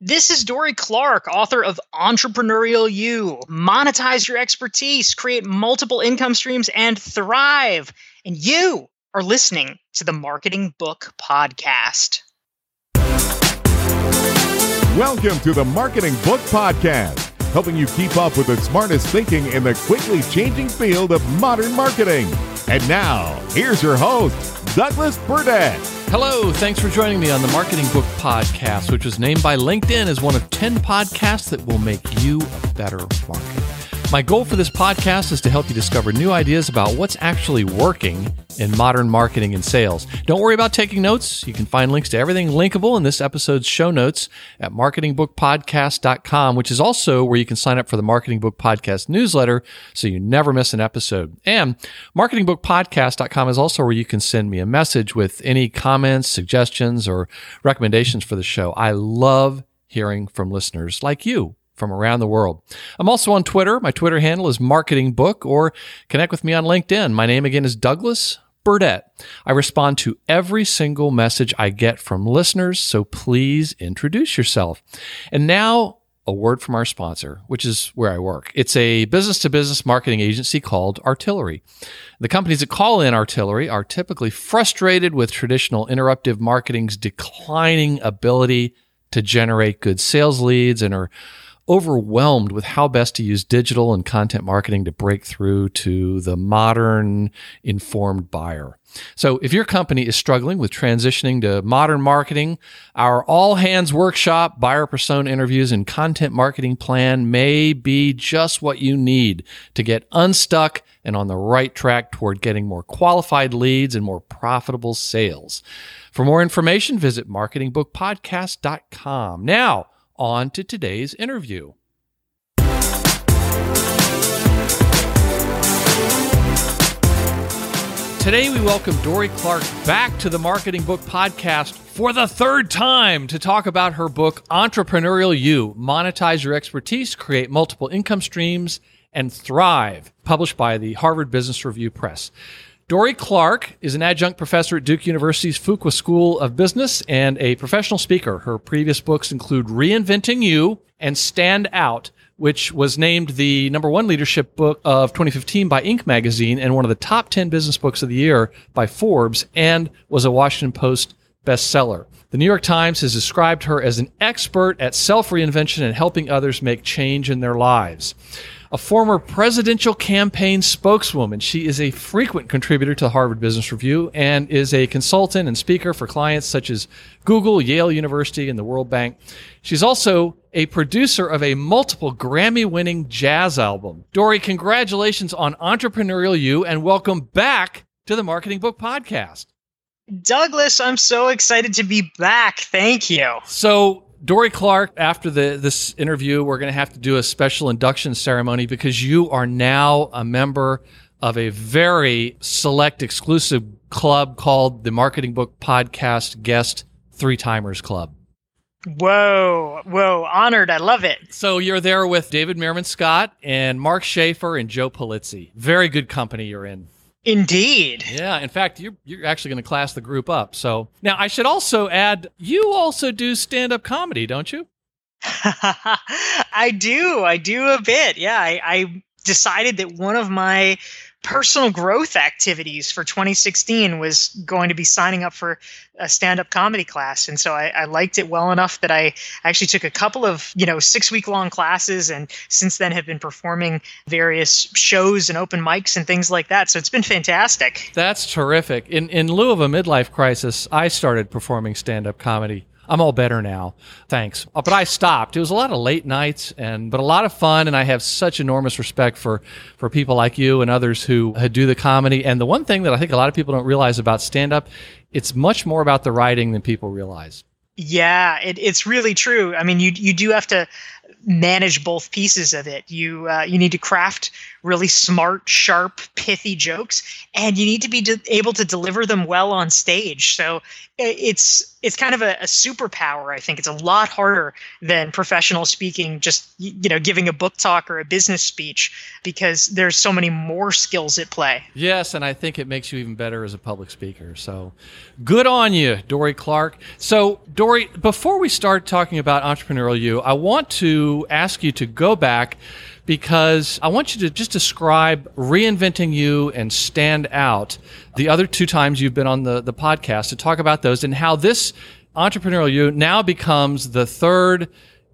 This is Dorie Clark, author of Entrepreneurial You. Monetize your expertise, create multiple income streams, and thrive. And you are listening to the Marketing Book Podcast. Welcome to the Marketing Book Podcast, helping you keep up with the smartest thinking in the quickly changing field of modern marketing. And now, here's your host, Douglas Burdett. Hello, thanks for joining me on the Marketing Book Podcast, which was named by LinkedIn as one of 10 podcasts that will make you a better marketer. My goal for this podcast is to help you discover new ideas about what's actually working in modern marketing and sales. Don't worry about taking notes. You can find links to everything linkable in this episode's show notes at marketingbookpodcast.com, which is also where you can sign up for the Marketing Book Podcast newsletter so you never miss an episode. And marketingbookpodcast.com is also where you can send me a message with any comments, suggestions, or recommendations for the show. I love hearing from listeners like you from around the world. I'm also on Twitter. My Twitter handle is Marketing Book, or connect with me on LinkedIn. My name again is Douglas Burdett. I respond to every single message I get from listeners, so please introduce yourself. And now, a word from our sponsor, which is where I work. It's a business to business marketing agency called Artillery. The companies that call in Artillery are typically frustrated with traditional interruptive marketing's declining ability to generate good sales leads and are overwhelmed with how best to use digital and content marketing to break through to the modern informed buyer. So if your company is struggling with transitioning to modern marketing, our all hands workshop, buyer persona interviews and content marketing plan may be just what you need to get unstuck and on the right track toward getting more qualified leads and more profitable sales. For more information, visit marketingbookpodcast.com. Now, on to today's interview. Today, we welcome Dorie Clark back to the Marketing Book Podcast for the third time to talk about her book, Entrepreneurial You Monetize Your Expertise, Create Multiple Income Streams, and Thrive, published by the Harvard Business Review Press. Dorie Clark is an adjunct professor at Duke University's Fuqua School of Business and a professional speaker. Her previous books include Reinventing You and Stand Out, which was named the number one leadership book of 2015 by Inc. magazine and one of the top 10 business books of the year by Forbes and was a Washington Post bestseller. The New York Times has described her as an expert at self reinvention and helping others make change in their lives a former presidential campaign spokeswoman. She is a frequent contributor to the Harvard Business Review and is a consultant and speaker for clients such as Google, Yale University, and the World Bank. She's also a producer of a multiple Grammy winning jazz album. Dorie, congratulations on Entrepreneurial You and welcome back to the Marketing Book Podcast. Douglas, I'm so excited to be back. Thank you. So, Dorie Clark, after the, this interview, we're going to have to do a special induction ceremony because you are now a member of a very select exclusive club called the Marketing Book Podcast Guest Three Timers Club. Whoa, whoa, honored. I love it. So you're there with David Meerman Scott and Mark Schaefer and Joe Pulizzi. Very good company you're in. Indeed. Yeah. In fact, you're, you're actually going to class the group up. So now I should also add, you also do stand up comedy, don't you? I do. I do a bit. Yeah. I, I decided that one of my personal growth activities for 2016 was going to be signing up for a stand-up comedy class. And so I, I, liked it well enough that i actually took a couple of you know six week long classes and since then have been performing various shows and open mics and things like that. So it's been fantastic. That's terrific. In in lieu of a midlife crisis i started performing stand-up comedy I'm all better now. Thanks. Uh, but I stopped. It was a lot of late nights and but a lot of fun and I have such enormous respect for for people like you and others who do the comedy. And the one thing that I think a lot of people don't realize about stand up, it's much more about the writing than people realize. Yeah, it, it's really true. I mean, you you do have to manage both pieces of it. You uh, you need to craft really smart, sharp, pithy jokes, and you need to be de- able to deliver them well on stage. So it's it's kind of a, a, superpower. I think it's a lot harder than professional speaking, just you know, giving a book talk or a business speech, because there's so many more skills at play. Yes, and I think it makes you even better as a public speaker. So, good on you, Dorie Clark. So, Dorie, before we start talking about entrepreneurial you, I want to ask you to go back because I want you to just describe reinventing you and stand out the other two times you've been on the, the podcast to talk about those and how this entrepreneurial you now becomes the third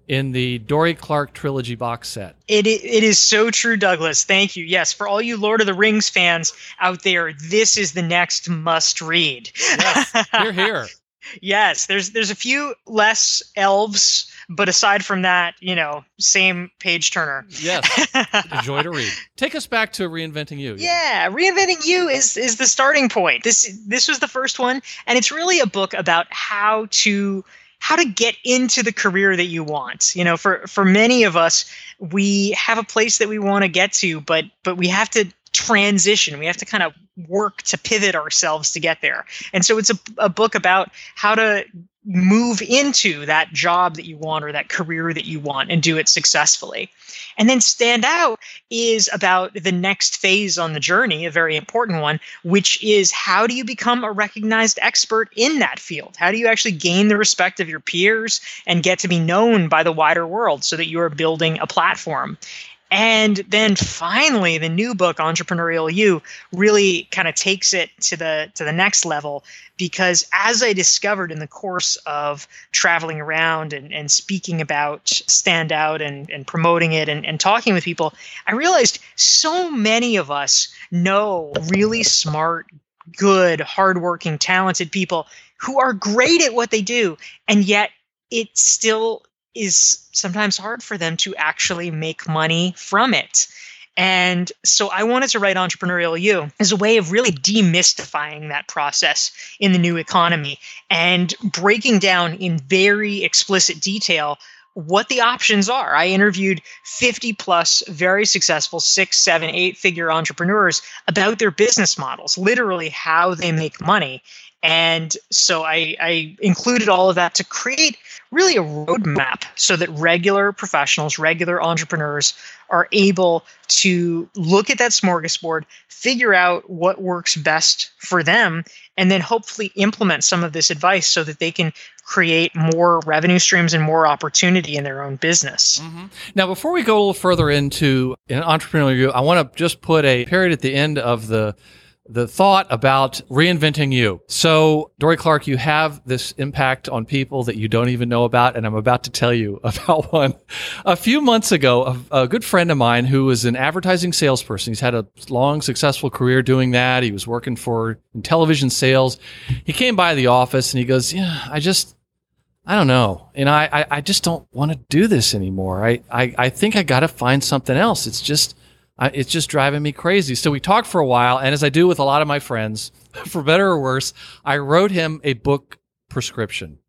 in the Dorie Clark trilogy box set. It, it is so true, Douglas. Thank you. Yes, for all you Lord of the Rings fans out there, this is the next must read. Yes, here, here. yes, there's there's a few less elves but aside from that, you know, same page turner. Yes. a joy to read. Take us back to reinventing you. Yeah, reinventing you is is the starting point. This this was the first one, and it's really a book about how to how to get into the career that you want. You know, for for many of us, we have a place that we want to get to, but but we have to transition. We have to kind of work to pivot ourselves to get there. And so it's a, a book about how to move into that job that you want or that career that you want and do it successfully. And then stand out is about the next phase on the journey, a very important one, which is how do you become a recognized expert in that field? How do you actually gain the respect of your peers and get to be known by the wider world so that you are building a platform? And then finally, the new book, Entrepreneurial You, really kind of takes it to the to the next level because as I discovered in the course of traveling around and, and speaking about stand out and, and promoting it and, and talking with people, I realized so many of us know really smart, good, hardworking, talented people who are great at what they do, and yet it still is sometimes hard for them to actually make money from it. And so I wanted to write Entrepreneurial You as a way of really demystifying that process in the new economy and breaking down in very explicit detail what the options are. I interviewed 50 plus very successful six, seven, eight figure entrepreneurs about their business models, literally how they make money. And so I, I included all of that to create really a roadmap so that regular professionals, regular entrepreneurs are able to look at that smorgasbord, figure out what works best for them, and then hopefully implement some of this advice so that they can create more revenue streams and more opportunity in their own business. Mm-hmm. Now, before we go a little further into an entrepreneurial, view, I want to just put a period at the end of the the thought about reinventing you. So, Dorie Clark, you have this impact on people that you don't even know about, and I'm about to tell you about one. A few months ago, a, a, good friend of mine who was an advertising salesperson, he's had a long, successful career doing that. He was working for television sales. He came by the office and he goes, Yeah, I just, I don't know. And I, I, I just don't want to do this anymore. I, I, I think I got to find something else. It's just, I, it's just driving me crazy. So we talked for a while, and as I do with a lot of my friends, for better or worse, I wrote him a book prescription.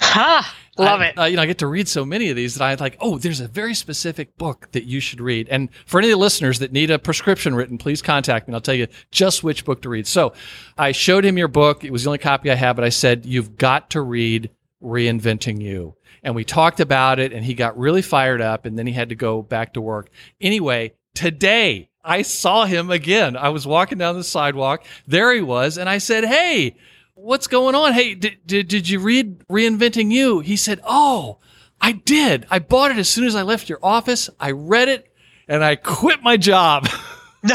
Ha! Love I, it. Uh, you know, I get to read so many of these that I like. Oh, there's a very specific book that you should read. And for any of the listeners that need a prescription written, please contact me. I'll tell you just which book to read. So, I showed him your book. It was the only copy I had, but I said you've got to read Reinventing You. And we talked about it, and he got really fired up, and then he had to go back to work. Anyway, today I saw him again. I was walking down the sidewalk. There he was. And I said, Hey, what's going on? Hey, did, did, did you read Reinventing You? He said, Oh, I did. I bought it as soon as I left your office. I read it and I quit my job. and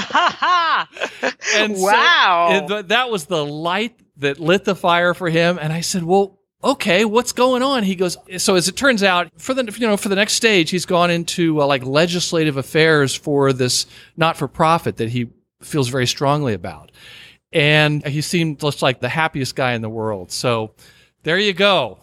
wow. So it, that was the light that lit the fire for him. And I said, Well, okay, what's going on? He goes, so as it turns out, for the you know for the next stage, he's gone into uh, like legislative affairs for this not for profit that he feels very strongly about, and he seemed just like the happiest guy in the world. So there you go.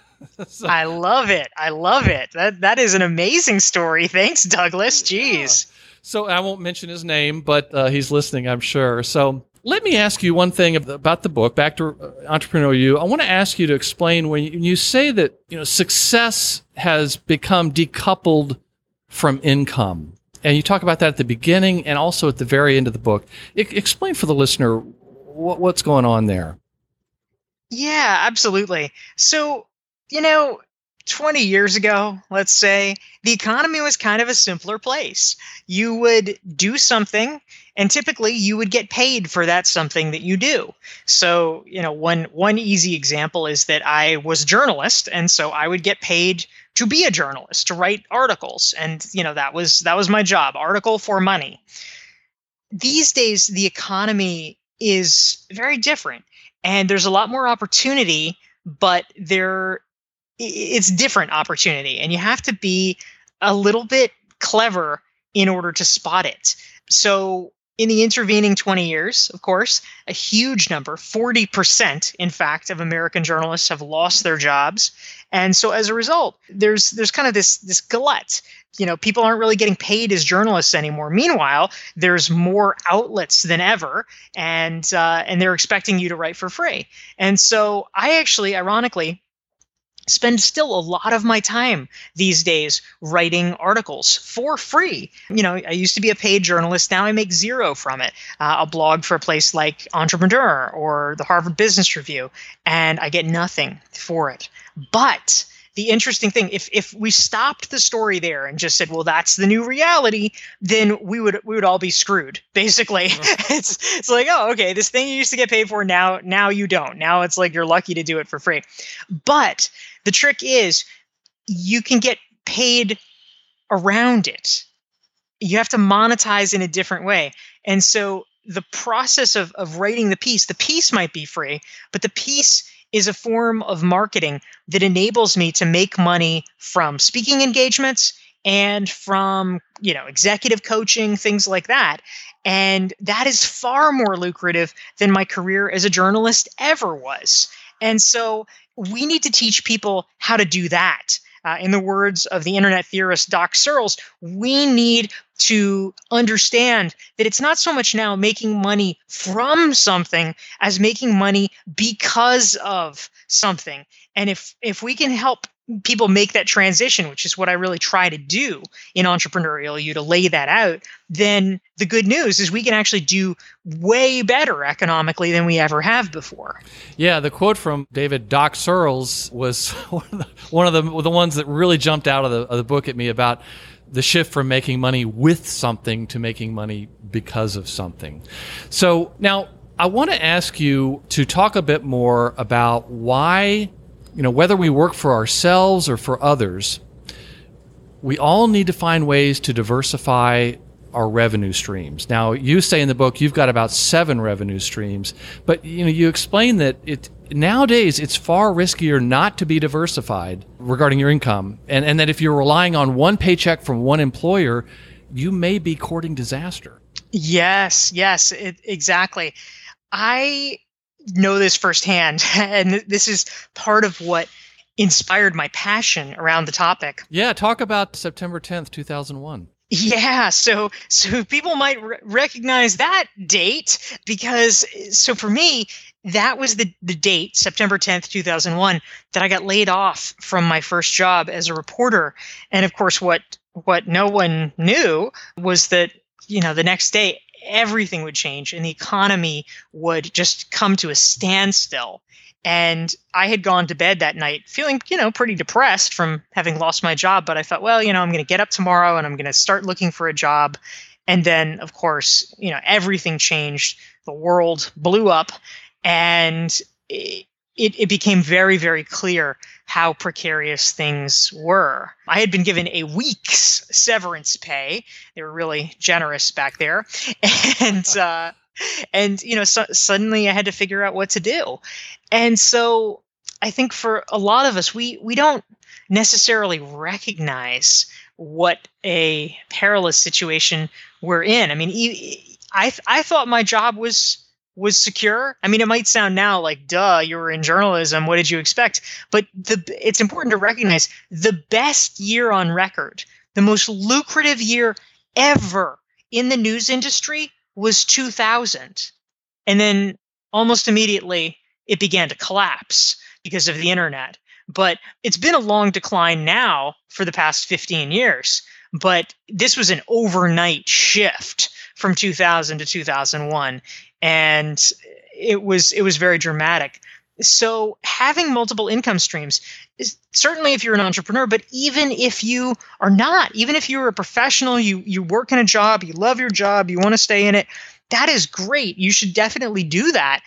so, I love it. I love it. That that is an amazing story. Thanks, Douglas. Jeez. Yeah. So I won't mention his name, but uh, he's listening, I'm sure. So let me ask you one thing about the book. Back to uh, Entrepreneur You, I want to ask you to explain when you say that you know success has become decoupled from income, and you talk about that at the beginning and also at the very end of the book. I- explain for the listener what, what's going on there. Yeah, absolutely. So you know, 20 years ago, let's say, the economy was kind of a simpler place. You would do something and typically you would get paid for that something that you do. So, you know, one one easy example is that I was a journalist and so I would get paid to be a journalist, to write articles and, you know, that was that was my job, article for money. These days the economy is very different and there's a lot more opportunity, but there it's different opportunity and you have to be a little bit clever in order to spot it. So in the intervening 20 years of course a huge number 40% in fact of american journalists have lost their jobs. And so as a result there's there's kind of this this glut. You know people aren't really getting paid as journalists anymore. Meanwhile there's more outlets than ever and uh, and they're expecting you to write for free. And so i actually ironically spend still a lot of my time these days writing articles for free. You know, I used to be a paid journalist. Now I make zero from it. Uh, blog for a place like Entrepreneur or the Harvard Business Review, and I get nothing for it. But the interesting thing if if we stopped the story there and just said well that's the new reality then we would we would all be screwed basically. Mm-hmm. It's it's like oh okay this thing you used to get paid for now now you don't. Now it's like you're lucky to do it for free. But the trick is you can get paid around it. You have to monetize in a different way. And so the process of, of writing the piece the piece might be free but the piece is a form of marketing that enables me to make money from speaking engagements and from you know executive coaching things like that. And that is far more lucrative than my career as a journalist ever was. And so we need to teach people how to do that uh, in the words of the internet theorist Doc Searls, we need to understand that it's not so much now making money from something as making money because of something. And if if we can help people make that transition, which is what I really try to do in entrepreneurial you to lay that out, then the good news is we can actually do way better economically than we ever have before. Yeah, the quote from David Doc Searls was one of the the ones that really jumped out of the, of the book at me about the shift from making money with something to making money because of something. So now I want to ask you to talk a bit more about why you know, whether we work for ourselves or for others, we all need to find ways to diversify our revenue streams. Now, you say in the book you've got about seven revenue streams, but you know you explain that it nowadays it's far riskier not to be diversified regarding your income, and and that if you're relying on one paycheck from one employer, you may be courting disaster. Yes, yes, it, exactly. I know this firsthand, and this is part of what inspired my passion around the topic. Yeah, talk about September 10th, 2001. Yeah, so so people might re- recognize that date because so for me that was the the date September 10th 2001 that I got laid off from my first job as a reporter and of course what what no one knew was that you know the next day everything would change and the economy would just come to a standstill. And I had gone to bed that night feeling, you know, pretty depressed from having lost my job. But I thought, well, you know, I'm going to get up tomorrow and I'm going to start looking for a job. And then, of course, you know, everything changed. The world blew up. And it, it, became very, very clear how precarious things were. I had been given a week's severance pay. They were really generous back there, and uh, and you know so, suddenly I had to figure out what to do, and so I think for a lot of us we we don't necessarily recognize what a perilous situation we're in. I mean, I I thought my job was was secure. I mean, it might sound now like, duh, you were in journalism. What did you expect? But the, it's important to recognize the best year on record, the most lucrative year ever in the news industry was 2000. And then almost immediately, it began to collapse because of the internet. But it's been a long decline now for the past 15 years. But this was an overnight shift from 2000 to 2001. And it was it was very dramatic. So having multiple income streams is certainly if you're an entrepreneur, but even if you are not, even if you're a professional, you you work in a job, you love your job, you want to stay in it, that is great. You should definitely do that,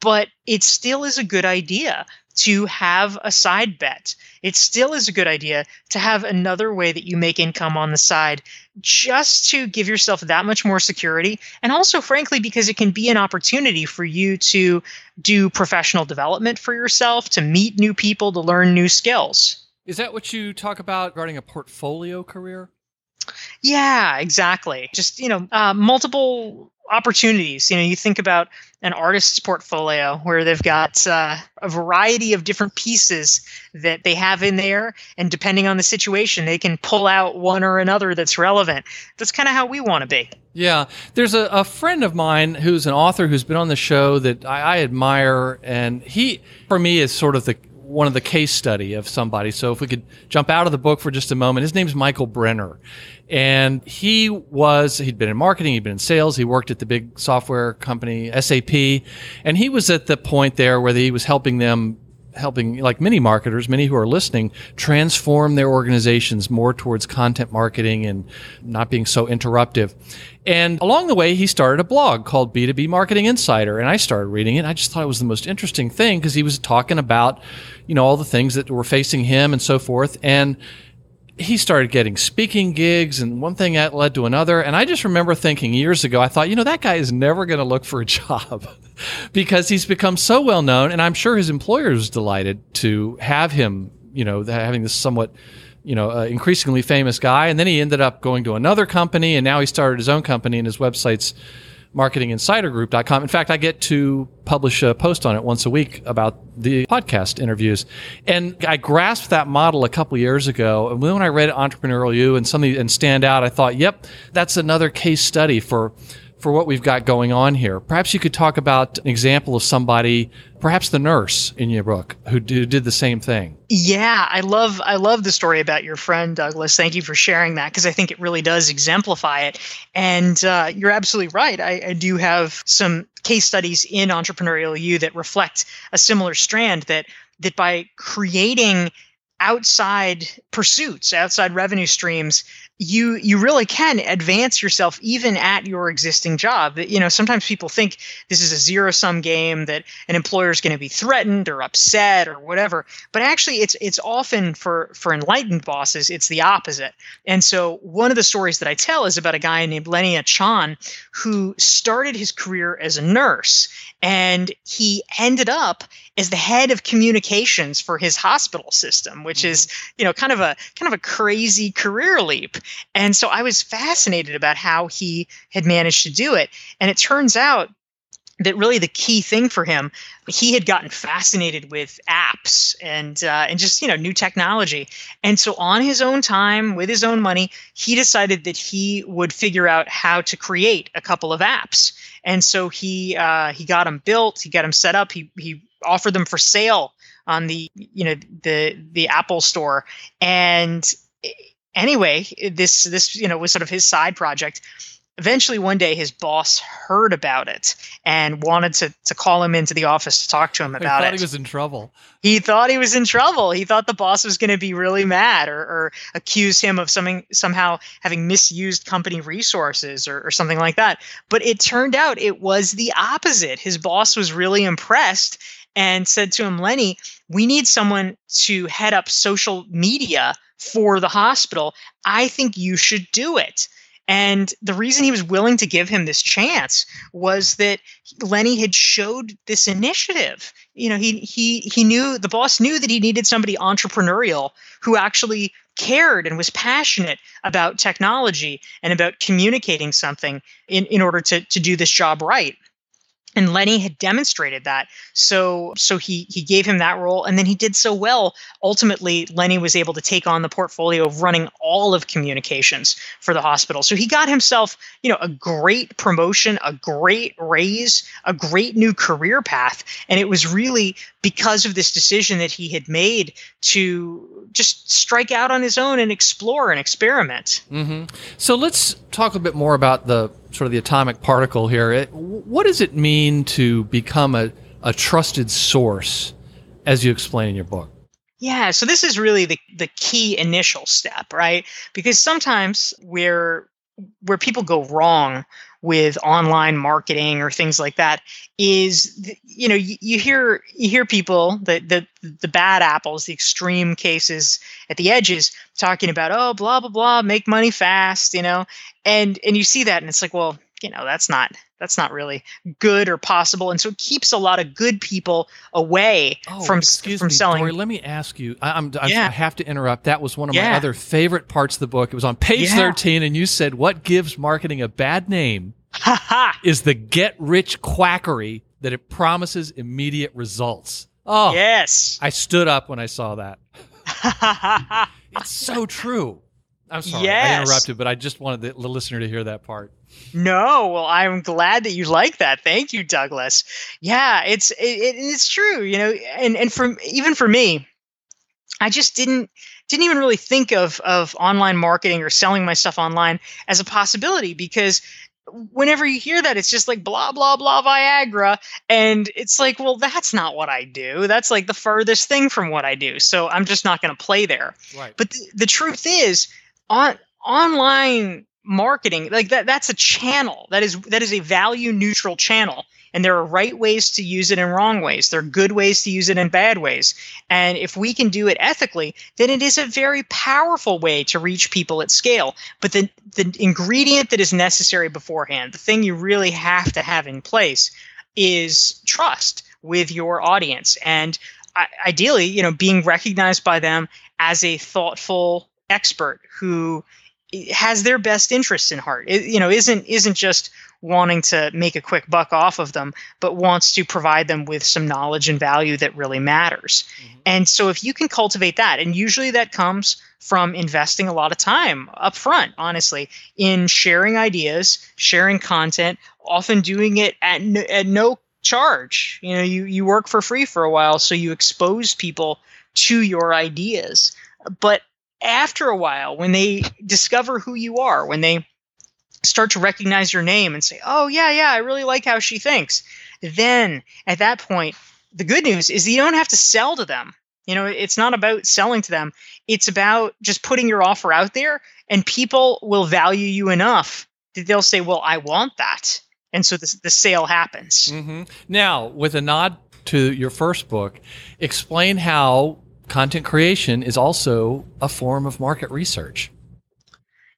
but it still is a good idea to have a side bet. It still is a good idea to have another way that you make income on the side just to give yourself that much more security. And also, frankly, because it can be an opportunity for you to do professional development for yourself, to meet new people, to learn new skills. Is that what you talk about regarding a portfolio career? Yeah, exactly. Just, you know, uh, multiple opportunities. You know, you think about an artist's portfolio where they've got uh, a variety of different pieces that they have in there, and depending on the situation, they can pull out one or another that's relevant. That's kind of how we want to be. Yeah, there's a, a, friend of mine who's an author who's been on the show that I, I admire, and he, for me, is sort of the one of the case study of somebody. So if we could jump out of the book for just a moment, his name's Michael Brenner. And he was, he'd been in marketing, he'd been in sales, he worked at the big software company, SAP. And he was at the point there where he was helping them helping like many marketers, many who are listening, transform their organizations more towards content marketing and not being so interruptive. And along the way, he started a blog called B2B Marketing Insider. And I started reading it. I just thought it was the most interesting thing because he was talking about, you know, all the things that were facing him and so forth. And he started getting speaking gigs and one thing that led to another. And I just remember thinking years ago, I thought, you know, that guy is never going to look for a job because he's become so well known. And I'm sure his employer is delighted to have him, you know, having this somewhat, you know, uh, increasingly famous guy. And then he ended up going to another company and now he started his own company and his website's marketinginsidergroup.com. In fact, I get to publish a post on it once a week about the podcast interviews. And I grasped that model a couple years ago. And when I read Entrepreneurial You and something and Stand Out, I thought, yep, that's another case study for for what we've got going on here. Perhaps you could talk about an example of somebody, perhaps the nurse in your book, who did the same thing. Yeah, I love I love the story about your friend Douglas. Thank you for sharing that because I think it really does exemplify it. And uh, you're absolutely right. I, I do have some case studies in Entrepreneurial You that reflect a similar strand that that by creating outside pursuits, outside revenue streams, you you really can advance yourself even at your existing job. You know, sometimes people think this is a zero sum game that an employer is going to be threatened or upset or whatever, but actually it's it's often for for enlightened bosses it's the opposite. And so one of the stories that I tell is about a guy named Lenny Chan who started his career as a nurse and he ended up as the head of communications for his hospital system which mm-hmm. is you know kind of a kind of a crazy career leap and so i was fascinated about how he had managed to do it. And it turns out that really the key thing for him he had gotten fascinated with apps and uh, and just you know new technology. And so on his own time with his own money he decided that he would figure out how to create a couple of apps. And so he uh, he got them built he got them set up he he offered them for sale on the you know the the apple store. And anyway this this you know was sort of his side project eventually one day his boss heard about it and wanted to, to call him into the office to talk to him about he thought it. He was in trouble. He thought he was in trouble. He thought the boss was going to be really mad or, or, accuse him of something somehow having misused company resources or, or something like that. But it turned out it was the opposite. His boss was really impressed and said to him, Lenny, we need someone to head up social media for the hospital. I think you should do it. And the reason he was willing to give him this chance was that Lenny had showed this initiative. You know, he he he knew the boss knew that he needed somebody entrepreneurial who actually cared and was passionate about technology and about communicating something in, in order to, to do this job right. And Lenny had demonstrated that. So so he he gave him that role and then he did so well. Ultimately, Lenny was able to take on the portfolio of running all of communications for the hospital. So he got himself, you know, a great promotion, a great raise, a great new career path, and it was really because of this decision that he had made to just strike out on his own and explore and experiment. Mm-hmm. So let's talk a bit more about the sort of the atomic particle here. It, what does it mean to become a, a trusted source, as you explain in your book? Yeah, so this is really the, the key initial step, right? Because sometimes where where people go wrong with online marketing or things like that is you know you, you hear you hear people the, the the bad apples the extreme cases at the edges talking about oh blah blah blah make money fast you know? And and you see that and it's like well you know that's not that's not really good or possible. And so it keeps a lot of good people away oh, from excuse from me, selling let me ask you I, I'm, I, Yeah. I have to interrupt. That was one of my other favorite parts of the book. It was on page Yeah. 13 and you said what gives marketing a bad name ha ha. is the get rich quackery that it promises immediate results. Oh yes. I stood up when i saw that. Ha ha ha it's so true. I'm sorry i interrupted but i just wanted the listener to hear that part No, well, I'm glad that you like that. Thank you, Douglas. Yeah, it's it, it, it's true, you know, and and for even for me, I just didn't didn't even really think of of online marketing or selling my stuff online as a possibility because whenever you hear that it's just like blah blah blah viagra. And it's like well that's not what i do. That's like the furthest thing from what i do. So i'm just not going to play there. Right. But the, the truth is, on online marketing, like that, that's a channel. That is that is a value neutral channel. And there are right ways to use it and wrong ways. There are good ways to use it and bad ways. And if we can do it ethically, then it is a very powerful way to reach people at scale. But the the ingredient that is necessary beforehand, the thing you really have to have in place is trust with your audience and ideally you know being recognized by them as a thoughtful expert who has their best interests in heart. It, you know isn't isn't just wanting to make a quick buck off of them but wants to provide them with some knowledge and value that really matters. Mm-hmm. And so if you can cultivate that and usually that comes from investing a lot of time up front honestly in sharing ideas sharing content often doing it at no, at no charge. You know you you work for free for a while so you expose people to your ideas. But after a while when they discover who you are when they start to recognize your name and say oh yeah yeah i really like how she thinks then at that point the good news is you don't have to sell to them. You know it's not about selling to them. It's about just putting your offer out there and people will value you enough that they'll say well i want that. And so the, the sale happens. Mm-hmm. Now, with a nod to your first book, explain how content creation is also a form of market research.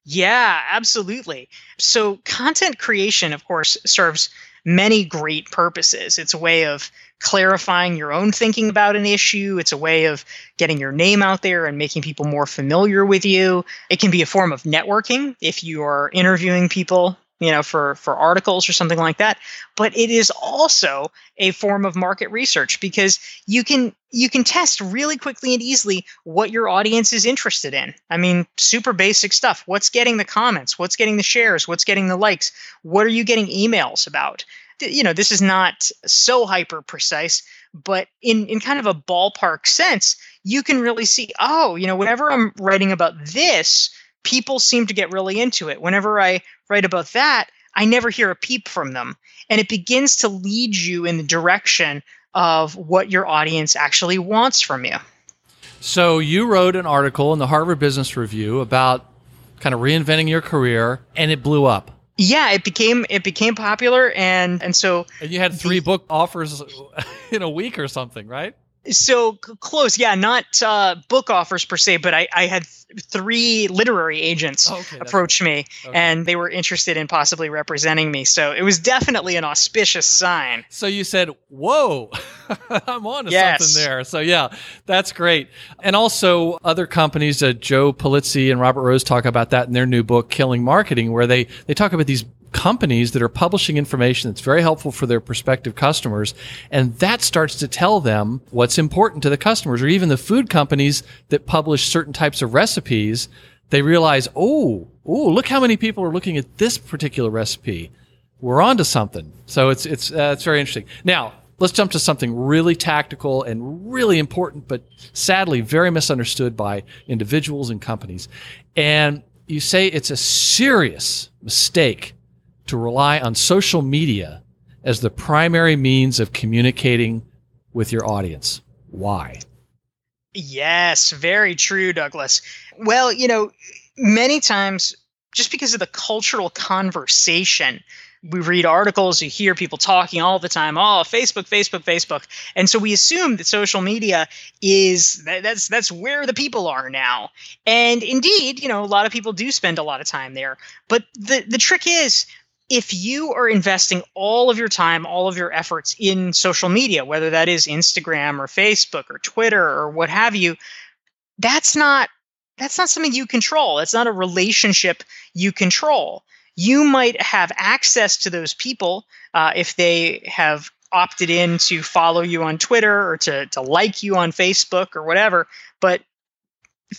Yeah, absolutely. So, content creation, of course, serves many great purposes. It's a way of clarifying your own thinking about an issue, it's a way of getting your name out there and making people more familiar with you. It can be a form of networking if you are interviewing people. You know, for for articles or something like that, but it is also a form of market research because you can you can test really quickly and easily what your audience is interested in. I mean, super basic stuff. What's getting the comments? What's getting the shares? What's getting the likes? What are you getting emails about? You know, this is not so hyper precise, but in in kind of a ballpark sense, you can really see, oh, you know, whenever I'm writing about this, people seem to get really into it. Whenever I write about that, I never hear a peep from them. And it begins to lead you in the direction of what your audience actually wants from you. So, you wrote an article in the Harvard Business Review about kind of reinventing your career, and it blew up. Yeah, it became it became popular and and so And you had three book offers in a week or something, right? So c- close. Yeah, not uh, book offers per se, but I, I had th- three literary agents Oh, okay, approach me okay. and they were interested in possibly representing me. So it was definitely an auspicious sign. So you said, "Whoa, I'm on to Yes. something there." So yeah, that's great. And also, other companies, uh, Joe Pulizzi and Robert Rose, talk about that in their new book, "Killing Marketing," where they they talk about these companies that are publishing information that's very helpful for their prospective customers. And that starts to tell them what's important to the customers or even the food companies that publish certain types of recipes. They realize, oh, oh, look how many people are looking at this particular recipe. We're on to something. So it's, it's, uh, it's very interesting. Now, let's jump to something really tactical and really important, but sadly very misunderstood by individuals and companies. And you say it's a serious mistake to rely on social media as the primary means of communicating with your audience. Why? Yes, very true, Douglas. Well, you know, many times just because of the cultural conversation, we read articles, you hear people talking all the time, oh, Facebook, Facebook, Facebook. And so we assume that social media is that's that's where the people are now. And indeed, you know, a lot of people do spend a lot of time there. But the the trick is if you are investing all of your time, all of your efforts in social media, whether that is Instagram or Facebook or Twitter or what have you, that's not that's not something you control. It's not a relationship you control. You might have access to those people uh, if they have opted in to follow you on Twitter or to to like you on Facebook or whatever. But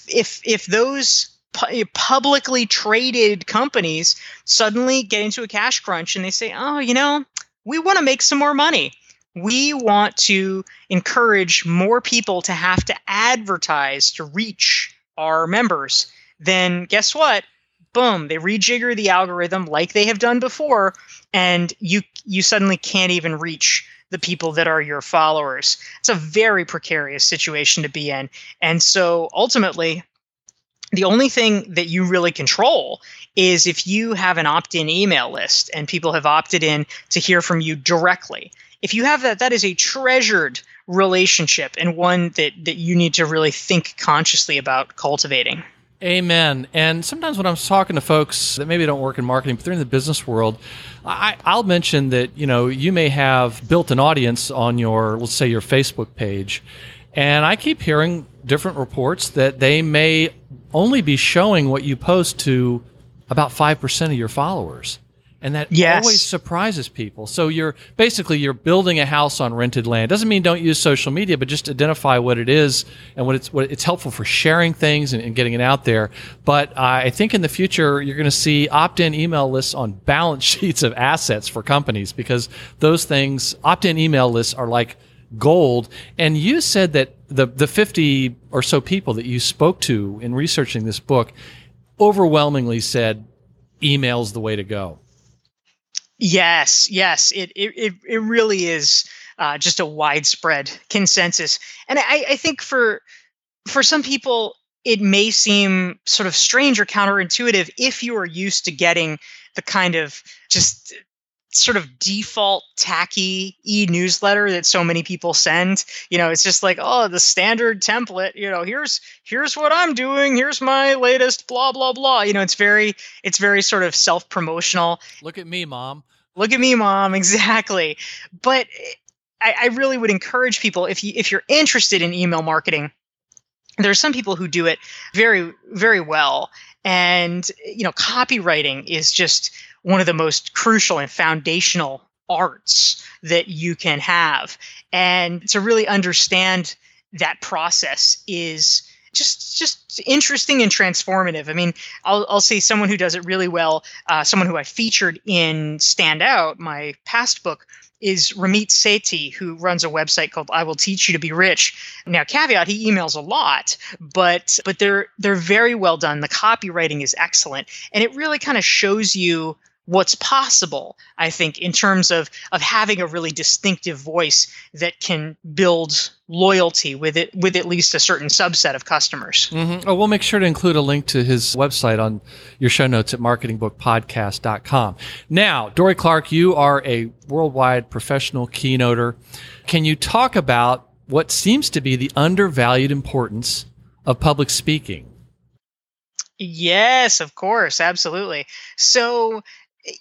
if if those pu- publicly traded companies suddenly get into a cash crunch and they say, oh, you know, we want to make some more money. We want to encourage more people to have to advertise to reach our members. Then guess what? Boom, they rejigger the algorithm like they have done before, and you you suddenly can't even reach the people that are your followers. It's a very precarious situation to be in. And so ultimately, the only thing that you really control is if you have an opt-in email list and people have opted in to hear from you directly. If you have that that is a treasured relationship and one that that you need to really think consciously about cultivating. Amen. And sometimes when I'm talking to folks that maybe don't work in marketing, but they're in the business world, I, will mention that you know you may have built an audience on your, let's say, your Facebook page, and I keep hearing different reports that they may only be showing what you post to about 5% of your followers. And that yes. always surprises people. So you're basically you're building a house on rented land. Doesn't mean don't use social media, but just identify what it is and what it's what it's helpful for sharing things and, and getting it out there. But uh, I think in the future you're going to see opt-in email lists on balance sheets of assets for companies because those things opt-in email lists are like gold. And you said that the the 50 or so people that you spoke to in researching this book overwhelmingly said email's the way to go. Yes, yes, it it it, really is uh, just a widespread consensus, and I, I think for for some people it may seem sort of strange or counterintuitive if you are used to getting the kind of just sort of default tacky e-newsletter that so many people send. You know it's just like oh the standard template you know here's here's what i'm doing here's my latest blah blah blah. You know it's very it's very sort of self-promotional. Look at me mom. Look at me mom exactly. But I, I really would encourage people if you if you're interested in email marketing there are some people who do it very very well. And you know copywriting is just one of the most crucial and foundational arts that you can have. And to really understand that process is just just interesting and transformative. I mean, I'll I'll say someone who does it really well, uh, someone who I featured in Stand Out, my past book, is Ramit Sethi, who runs a website called I Will Teach You to Be Rich. Now, caveat, he emails a lot, but but they're they're very well done. The copywriting is excellent, and it really kind of shows you what's possible i think in terms of of having a really distinctive voice that can build loyalty with it with at least a certain subset of customers. Mm-hmm. oh, we'll make sure to include a link to his website on your show notes at marketingbookpodcast.com now dorie clark you are a worldwide professional keynoter. Can you talk about what seems to be the undervalued importance of public speaking? Yes, of course, absolutely. So,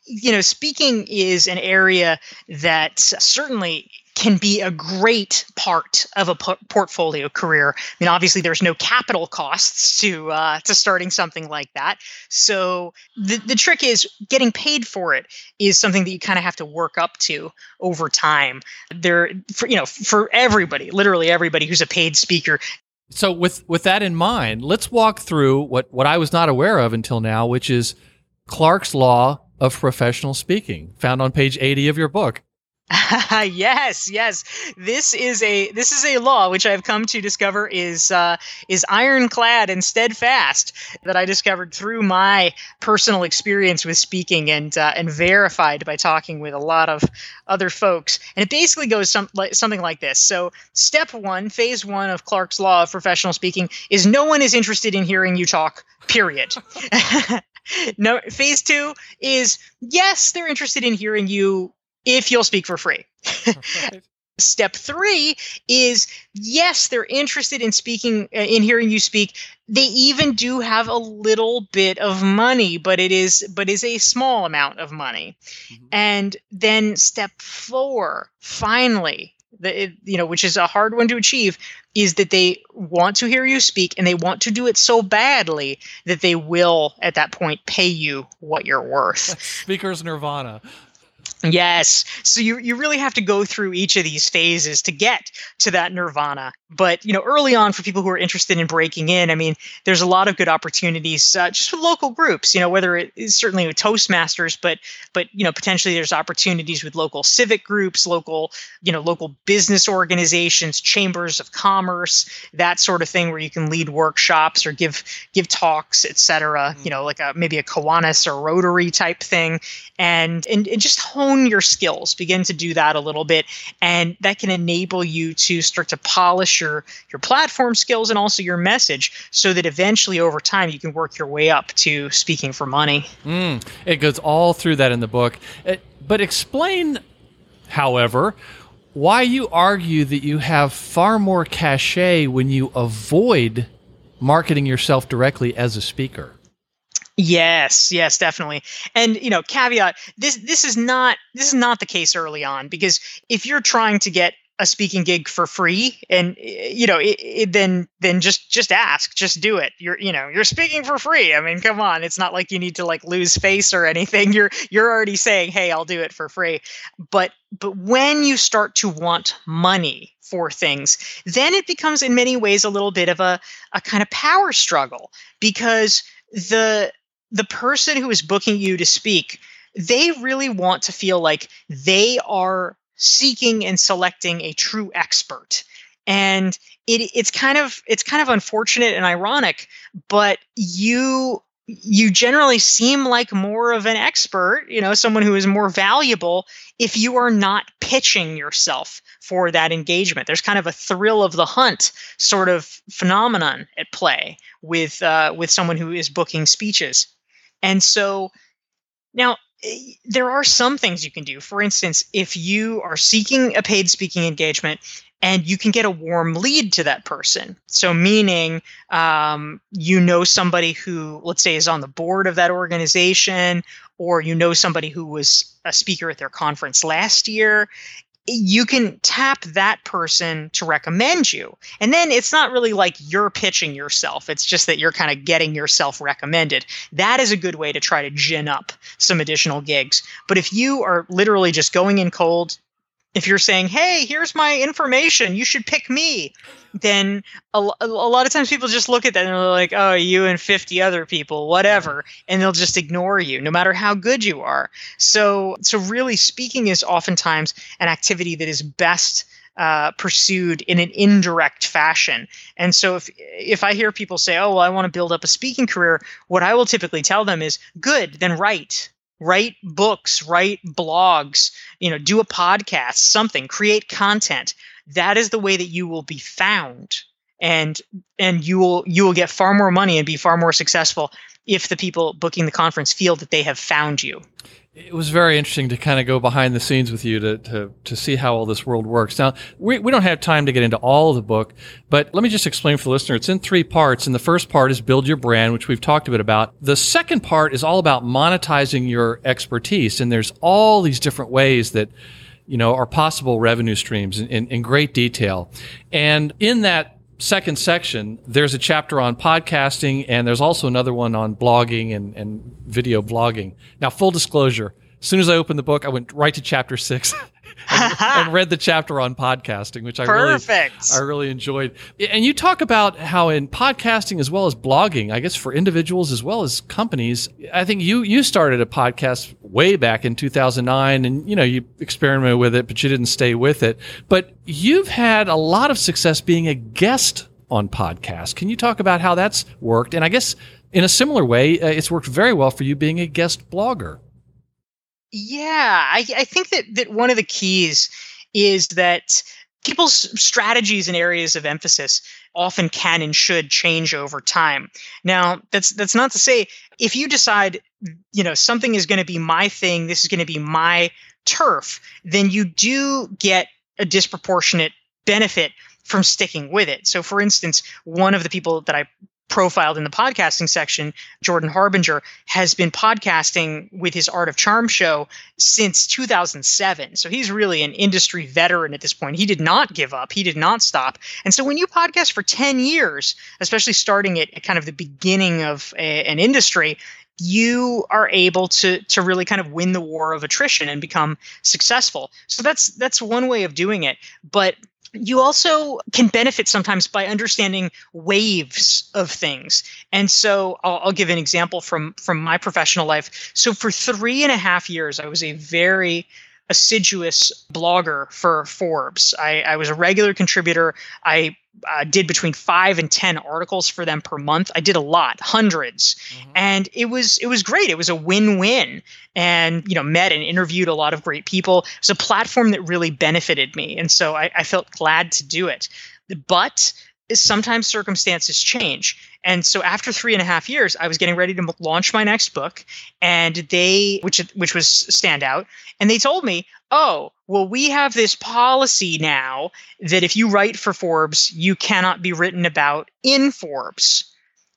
you know, speaking is an area that certainly can be a great part of a po- portfolio career. I mean, obviously, there's no capital costs to uh, to starting something like that. So the the trick is getting paid for it is something that you kind of have to work up to over time. There, for, you know, for everybody, literally everybody who's a paid speaker. So with with that in mind, let's walk through what what I was not aware of until now, which is Clark's law of professional speaking, found on page 80 of your book. yes, yes. This is a this is a law which I've come to discover is uh, is ironclad and steadfast that I discovered through my personal experience with speaking and uh, and verified by talking with a lot of other folks. And it basically goes some, like, something like this. So, step one, phase one of Clark's law of professional speaking is no one is interested in hearing you talk. Period. no, phase two is yes, they're interested in hearing you if you'll speak for free. Step three is yes, they're interested in speaking, uh, in hearing you speak. They even do have a little bit of money, but it is, but is a small amount of money. Mm-hmm. And then step four, finally, the, it, you know, which is a hard one to achieve, is that they want to hear you speak and they want to do it so badly that they will, at that point, pay you what you're worth. Speaker's nirvana. Yes. So you you really have to go through each of these phases to get to that nirvana. But you know, early on for people who are interested in breaking in, I mean, there's a lot of good opportunities uh, just with local groups. You know, whether it is certainly with Toastmasters, but but you know, potentially there's opportunities with local civic groups, local you know, local business organizations, chambers of commerce, that sort of thing, where you can lead workshops or give give talks, etc. Mm-hmm. You know, like a maybe a Kiwanis or Rotary type thing, and and, and just hone hone your skills, begin to do that a little bit, and that can enable you to start to polish your your platform skills and also your message, so that eventually over time you can work your way up to speaking for money. Mm, it goes all through that in the book, it, uh, but explain, however. Why you argue that you have far more cachet when you avoid marketing yourself directly as a speaker? Yes, yes, definitely. And you know, caveat, this this is not this is not the case early on because if you're trying to get a speaking gig for free and eh, you know it, it, then then just just ask just do it. You're you know you're speaking for free. I mean come on. It's not like you need to like lose face or anything. You're you're already saying hey i'll do it for free. But but when you start to want money for things then it becomes in many ways a little bit of a a kind of power struggle because the the person who is booking you to speak, they really want to feel like they are seeking and selecting a true expert. And it, it's kind of it's kind of unfortunate and ironic, but you you generally seem like more of an expert, you know, someone who is more valuable if you are not pitching yourself for that engagement. There's kind of a thrill of the hunt sort of phenomenon at play with uh, with someone who is booking speeches. And so now eh, there are some things you can do. For instance, if you are seeking a paid speaking engagement and you can get a warm lead to that person. So, meaning um, you know somebody who, let's say, is on the board of that organization, or you know somebody who was a speaker at their conference last year, you can tap that person to recommend you. And then it's not really like you're pitching yourself, it's just that you're kind of getting yourself recommended. That is a good way to try to gin up some additional gigs. But if you are literally just going in cold, if you're saying, "Hey, here's my information. You should pick me," then a, a, lot of times people just look at that and they're like, "Oh, you and 50 other people, whatever," and they'll just ignore you, no matter how good you are. So, so really, speaking is oftentimes an activity that is best uh, pursued in an indirect fashion. And so if if I hear people say, "Oh, well, I want to build up a speaking career," what I will typically tell them is, "Good, then write write books, write blogs, you know, do a podcast, something, create content. That is the way that you will be found. And and you will you will get far more money and be far more successful if the people booking the conference feel that they have found you it was very interesting to kind of go behind the scenes with you to, to, to see how all this world works. Now, we, we don't have time to get into all of the book, but let me just explain for the listener. It's in three parts. And the first part is build your brand, which we've talked a bit about. The second part is all about monetizing your expertise. And there's all these different ways that you know, are possible revenue streams in, in, in great detail. And in that second section, there's a chapter on podcasting and there's also another one on blogging and, and video blogging. Now, full disclosure, as soon as I opened the book, I went right to chapter six and, and, read the chapter on podcasting, which I Perfect. really, I really enjoyed. And you talk about how in podcasting as well as blogging, I guess for individuals as well as companies, I think you you started a podcast way back in 2009, and you know you experimented with it, but you didn't stay with it. But you've had a lot of success being a guest on podcasts. Can you talk about how that's worked? And I guess in a similar way, uh, it's worked very well for you being a guest blogger. Yeah, I, I think that that one of the keys is that people's strategies and areas of emphasis often can and should change over time. Now, that's that's not to say if you decide, you know, something is going to be my thing, this is going to be my turf, then you do get a disproportionate benefit from sticking with it. So for instance, one of the people that I profiled in the podcasting section, Jordan Harbinger, has been podcasting with his Art of Charm show since 2007. So he's really an industry veteran at this point. He did not give up, he did not stop. And so when you podcast for 10 years, especially starting at kind of the beginning of a, an industry, you are able to to really kind of win the war of attrition and become successful. So that's that's one way of doing it. But you also can benefit sometimes by understanding waves of things and so I'll, I'll, give an example from from my professional life so for three and a half years i was a very assiduous blogger for forbes i, I was a regular contributor i uh, did between five and ten articles for them per month. I did a lot, 100s mm-hmm. and it was it was great. It was a win-win, and you know met and interviewed a lot of great people. It was a platform that really benefited me, and so I, I felt glad to do it. But sometimes circumstances change. And so after three and a half years, I was getting ready to launch my next book, and they, which which was Standout, and they told me, "Oh, well, we have this policy now that if you write for Forbes, you cannot be written about in Forbes."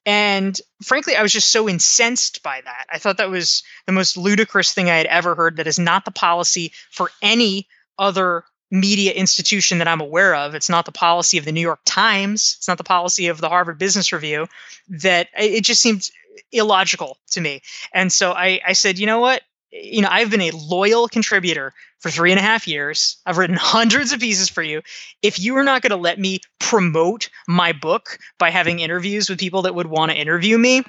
And frankly, I was just so incensed by that. I thought that was the most ludicrous thing I had ever heard. That is not the policy for any other media institution that I'm aware of. It's not the policy of the New York Times. It's not the policy of the Harvard Business Review. That it just seemed illogical to me. And so I, I said, you know what? You know, I've been a loyal contributor for three and a half years. I've written hundreds of pieces for you. If you are not going to let me promote my book by having interviews with people that would want to interview me,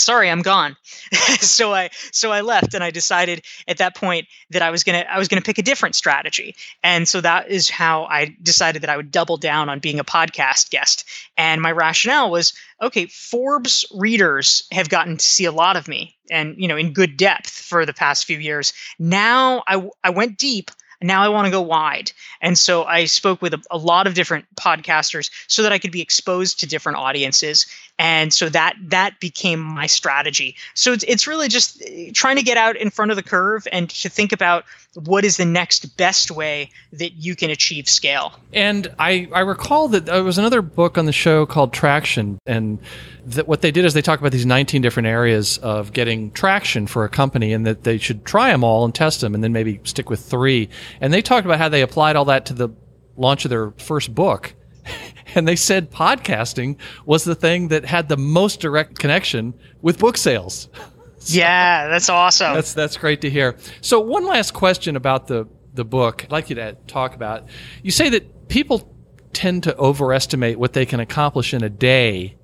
sorry i'm gone. So i so i left and i decided at that point that i was going to i was going to pick a different strategy. And so that is how i decided that i would double down on being a podcast guest. And my rationale was okay forbes readers have gotten to see a lot of me and you know in good depth for the past few years. Now i i went deep now I want to go wide. And so I spoke with a, a, lot of different podcasters so that I could be exposed to different audiences. And so that that became my strategy. So it's, it's really just eh, trying to get out in front of the curve and to think about what is the next best way that you can achieve scale. And I, I recall that there was another book on the show called Traction. And that what they did is they talk about these 19 different areas of getting traction for a company and that they should try them all and test them and then maybe stick with three. And they talked about how they applied all that to the launch of their first book. and they said podcasting was the thing that had the most direct connection with book sales. So yeah, that's awesome. That's that's great to hear. So one last question about the the book. I'd like you to talk about. You say that people tend to overestimate what they can accomplish in a day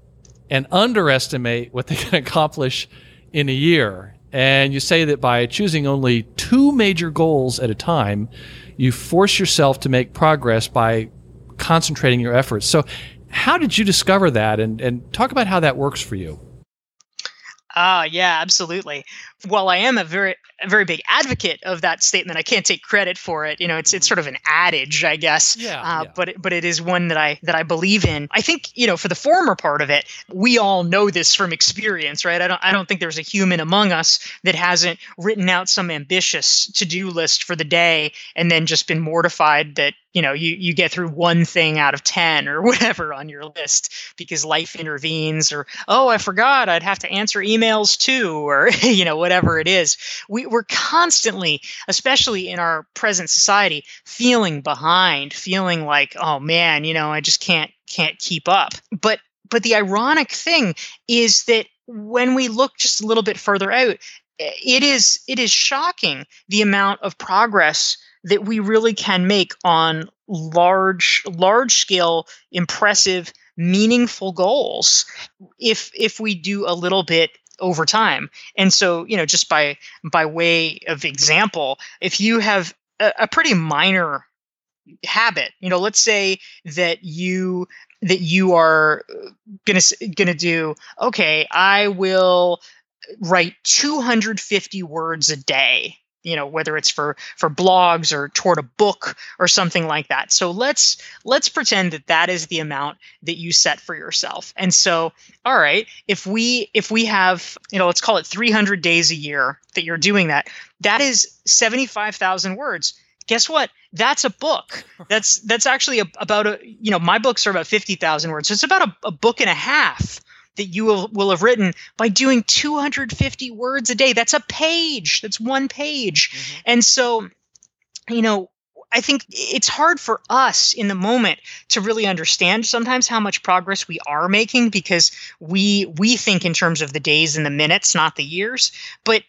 and underestimate what they can accomplish in a year. And you say that by choosing only two major goals at a time, you force yourself to make progress by concentrating your efforts. So, how did you discover that? And, and talk about how that works for you. Ah, yeah, absolutely. While I am a very a very big advocate of that statement, I can't take credit for it. You know, it's it's sort of an adage, I guess. Yeah. Uh, yeah. But it, but it is one that I that I believe in. I think you know, for the former part of it, we all know this from experience, right? I don't I don't think there's a human among us that hasn't written out some ambitious to do list for the day and then just been mortified that you know you you get through one thing out of 10 or whatever on your list because life intervenes or oh i forgot i'd have to answer emails too or you know whatever it is we, we're constantly especially in our present society feeling behind feeling like oh man you know i just can't can't keep up. But but the ironic thing is that when we look just a little bit further out it is it is shocking the amount of progress that we really can make on large large scale impressive meaningful goals. If if we do a little bit over time. And so you know just by by way of example if you have a, a pretty minor habit you know let's say that you that you are uh, gonna gonna do okay i will write 250 words a day you know whether it's for for blogs or toward a book or something like that. So let's let's pretend that that is the amount that you set for yourself. And so all right if we if we have you know let's call it 300 days a year that you're doing that that is 75,000 words. Guess what? That's a book. That's that's actually a, about a you know my books are about 50,000 words. So it's about a, a book and a half that you will, will have written by doing 250 words a day. That's a page. That's one page. Mm-hmm. And so, you know, I think it's hard for us in the moment to really understand sometimes how much progress we are making because we we think in terms of the days and the minutes, not the years. But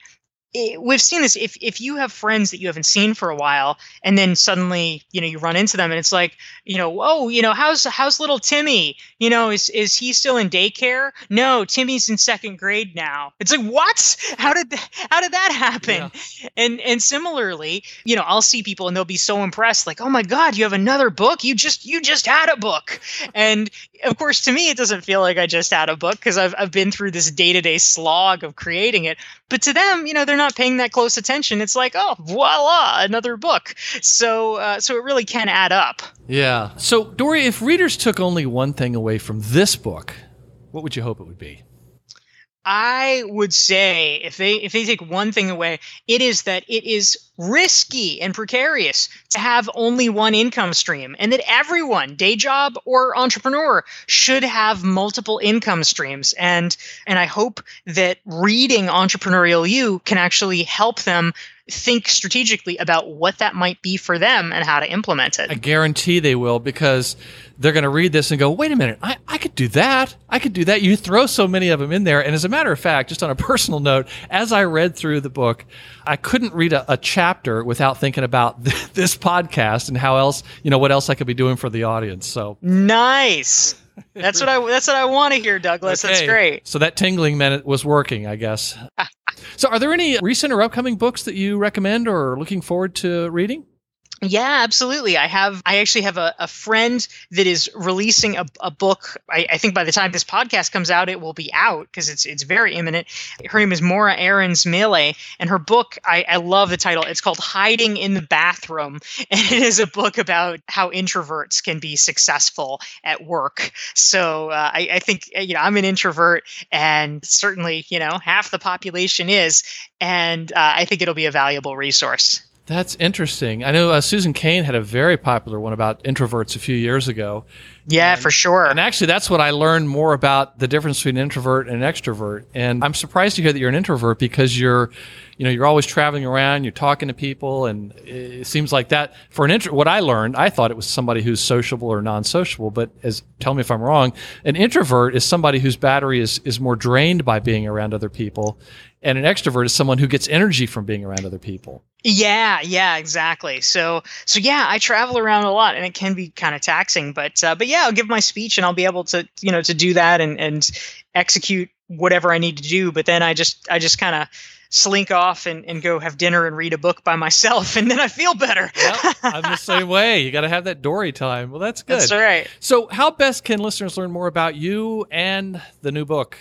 it, we've seen this if if you have friends that you haven't seen for a while and then suddenly you know you run into them and it's like you know oh you know how's how's little timmy? You know is is he still in daycare? No timmy's in second grade now. It's like what? How did that, how did that happen? Yeah. and and similarly you know i'll see people and they'll be so impressed like oh my god you have another book? You just you just had a book. And of course to me it doesn't feel like i just had a book because I've, I've been through this day-to-day slog of creating it but to them you know they're not paying that close attention, it's like, oh, voila, another book. So, uh, so it really can add up. Yeah. So, Dorie, if readers took only one thing away from this book, what would you hope it would be? I would say if they if they take one thing away, it is that it is risky and precarious to have only one income stream and that everyone, day job or entrepreneur, should have multiple income streams. And and I hope that reading Entrepreneurial You can actually help them think strategically about what that might be for them and how to implement it. I guarantee they will because they're going to read this and go, wait a minute, I, I could do that. I could do that. You throw so many of them in there. And as a matter of fact, just on a personal note, as I read through the book, I couldn't read a, a chapter without thinking about th- this podcast and how else, you know, what else I could be doing for the audience. So nice. That's what I that's what I want to hear, Douglas. Okay. That's great. So that tingling minute was working, I guess. So, are there any recent or upcoming books that you recommend or are looking forward to reading? Yeah, absolutely. I have. I actually have a, a friend that is releasing a, a book. I, I, think by the time this podcast comes out, it will be out because it's it's very imminent. Her name is Morra Aarons-Mele, and her book. I, I love the title. It's called "Hiding in the Bathroom," and it is a book about how introverts can be successful at work. So uh, I, I think you know I'm an introvert, and certainly you know half the population is, and uh, I think it'll be a valuable resource. That's interesting. I know uh, Susan Cain had a very popular one about introverts a few years ago. Yeah, and, for sure. And actually, that's what I learned more about the difference between an introvert and an extrovert. And I'm surprised to hear that you're an introvert because you're, you know, you're always traveling around, you're talking to people, and it seems like that for an intro. What I learned, I thought it was somebody who's sociable or non-sociable, but as tell me if I'm wrong, an introvert is somebody whose battery is is more drained by being around other people, and an extrovert is someone who gets energy from being around other people. Yeah, yeah, exactly. So, so yeah, I travel around a lot, and it can be kind of taxing. But, uh, but yeah, I'll give my speech, and I'll be able to, you know, to do that and and execute whatever I need to do. But then I just, I just kind of slink off and, and go have dinner and read a book by myself, and then I feel better. yep, I'm the same way. You got to have that Dorie time. Well, that's good. That's right. So, how best can listeners learn more about you and the new book?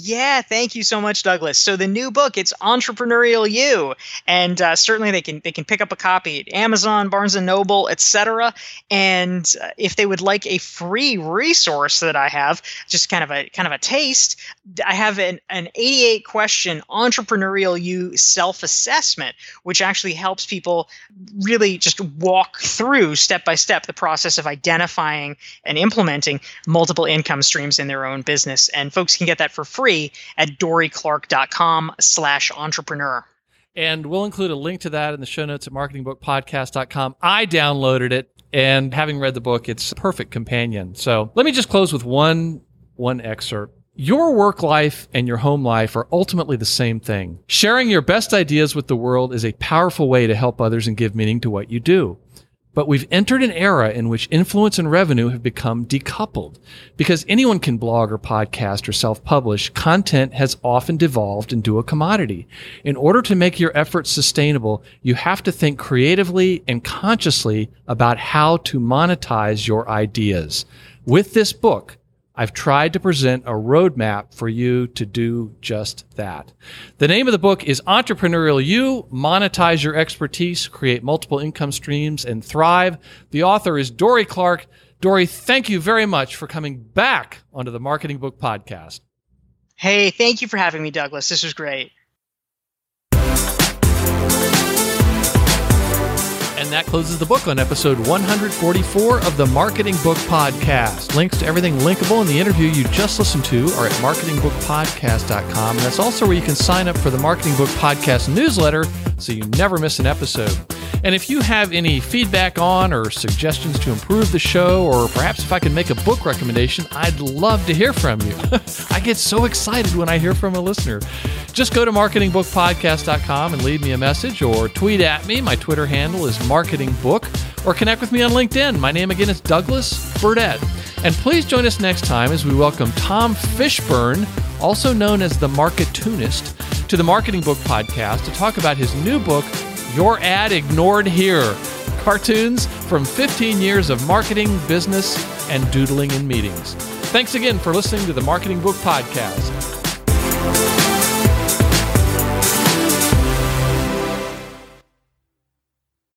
Yeah, thank you so much, Douglas. So the new book, it's Entrepreneurial You, and uh, certainly they can they can pick up a copy at Amazon, Barnes and Noble, etc. And uh, if they would like a free resource that I have, just kind of a kind of a taste, I have an an 88 question Entrepreneurial You self assessment, which actually helps people really just walk through step by step the process of identifying and implementing multiple income streams in their own business. And folks can get that for free free at dorieclark.com slash entrepreneur. And we'll include a link to that in the show notes at marketingbookpodcast.com. I downloaded it and having read the book, it's a perfect companion. So let me just close with one one excerpt. Your work life and your home life are ultimately the same thing. Sharing your best ideas with the world is a powerful way to help others and give meaning to what you do. But we've entered an era in which influence and revenue have become decoupled. Because anyone can blog or podcast or self publish, content has often devolved into a commodity. In order to make your efforts sustainable, you have to think creatively and consciously about how to monetize your ideas. With this book, I've tried to present a roadmap for you to do just that. The name of the book is Entrepreneurial You Monetize Your Expertise, Create Multiple Income Streams, and Thrive. The author is Dorie Clark. Dorie, thank you very much for coming back onto the Marketing Book Podcast. Hey, thank you for having me, Douglas. This was great. And that closes the book on episode 144 of the Marketing Book Podcast. Links to everything linkable in the interview you just listened to are at marketingbookpodcast.com. And that's also where you can sign up for the Marketing Book Podcast newsletter so you never miss an episode. And if you have any feedback on or suggestions to improve the show, or perhaps if I can make a book recommendation, I'd love to hear from you. I get so excited when I hear from a listener. Just go to marketingbookpodcast.com and leave me a message or tweet at me. My Twitter handle is marketingbook, or connect with me on LinkedIn. My name again is Douglas Burdett. And please join us next time as we welcome Tom Fishburne, also known as the Marketoonist, to the Marketing Book Podcast to talk about his new book, Your Ad Ignored Here Cartoons from 15 Years of Marketing, Business, and Doodling in Meetings. Thanks again for listening to the Marketing Book Podcast.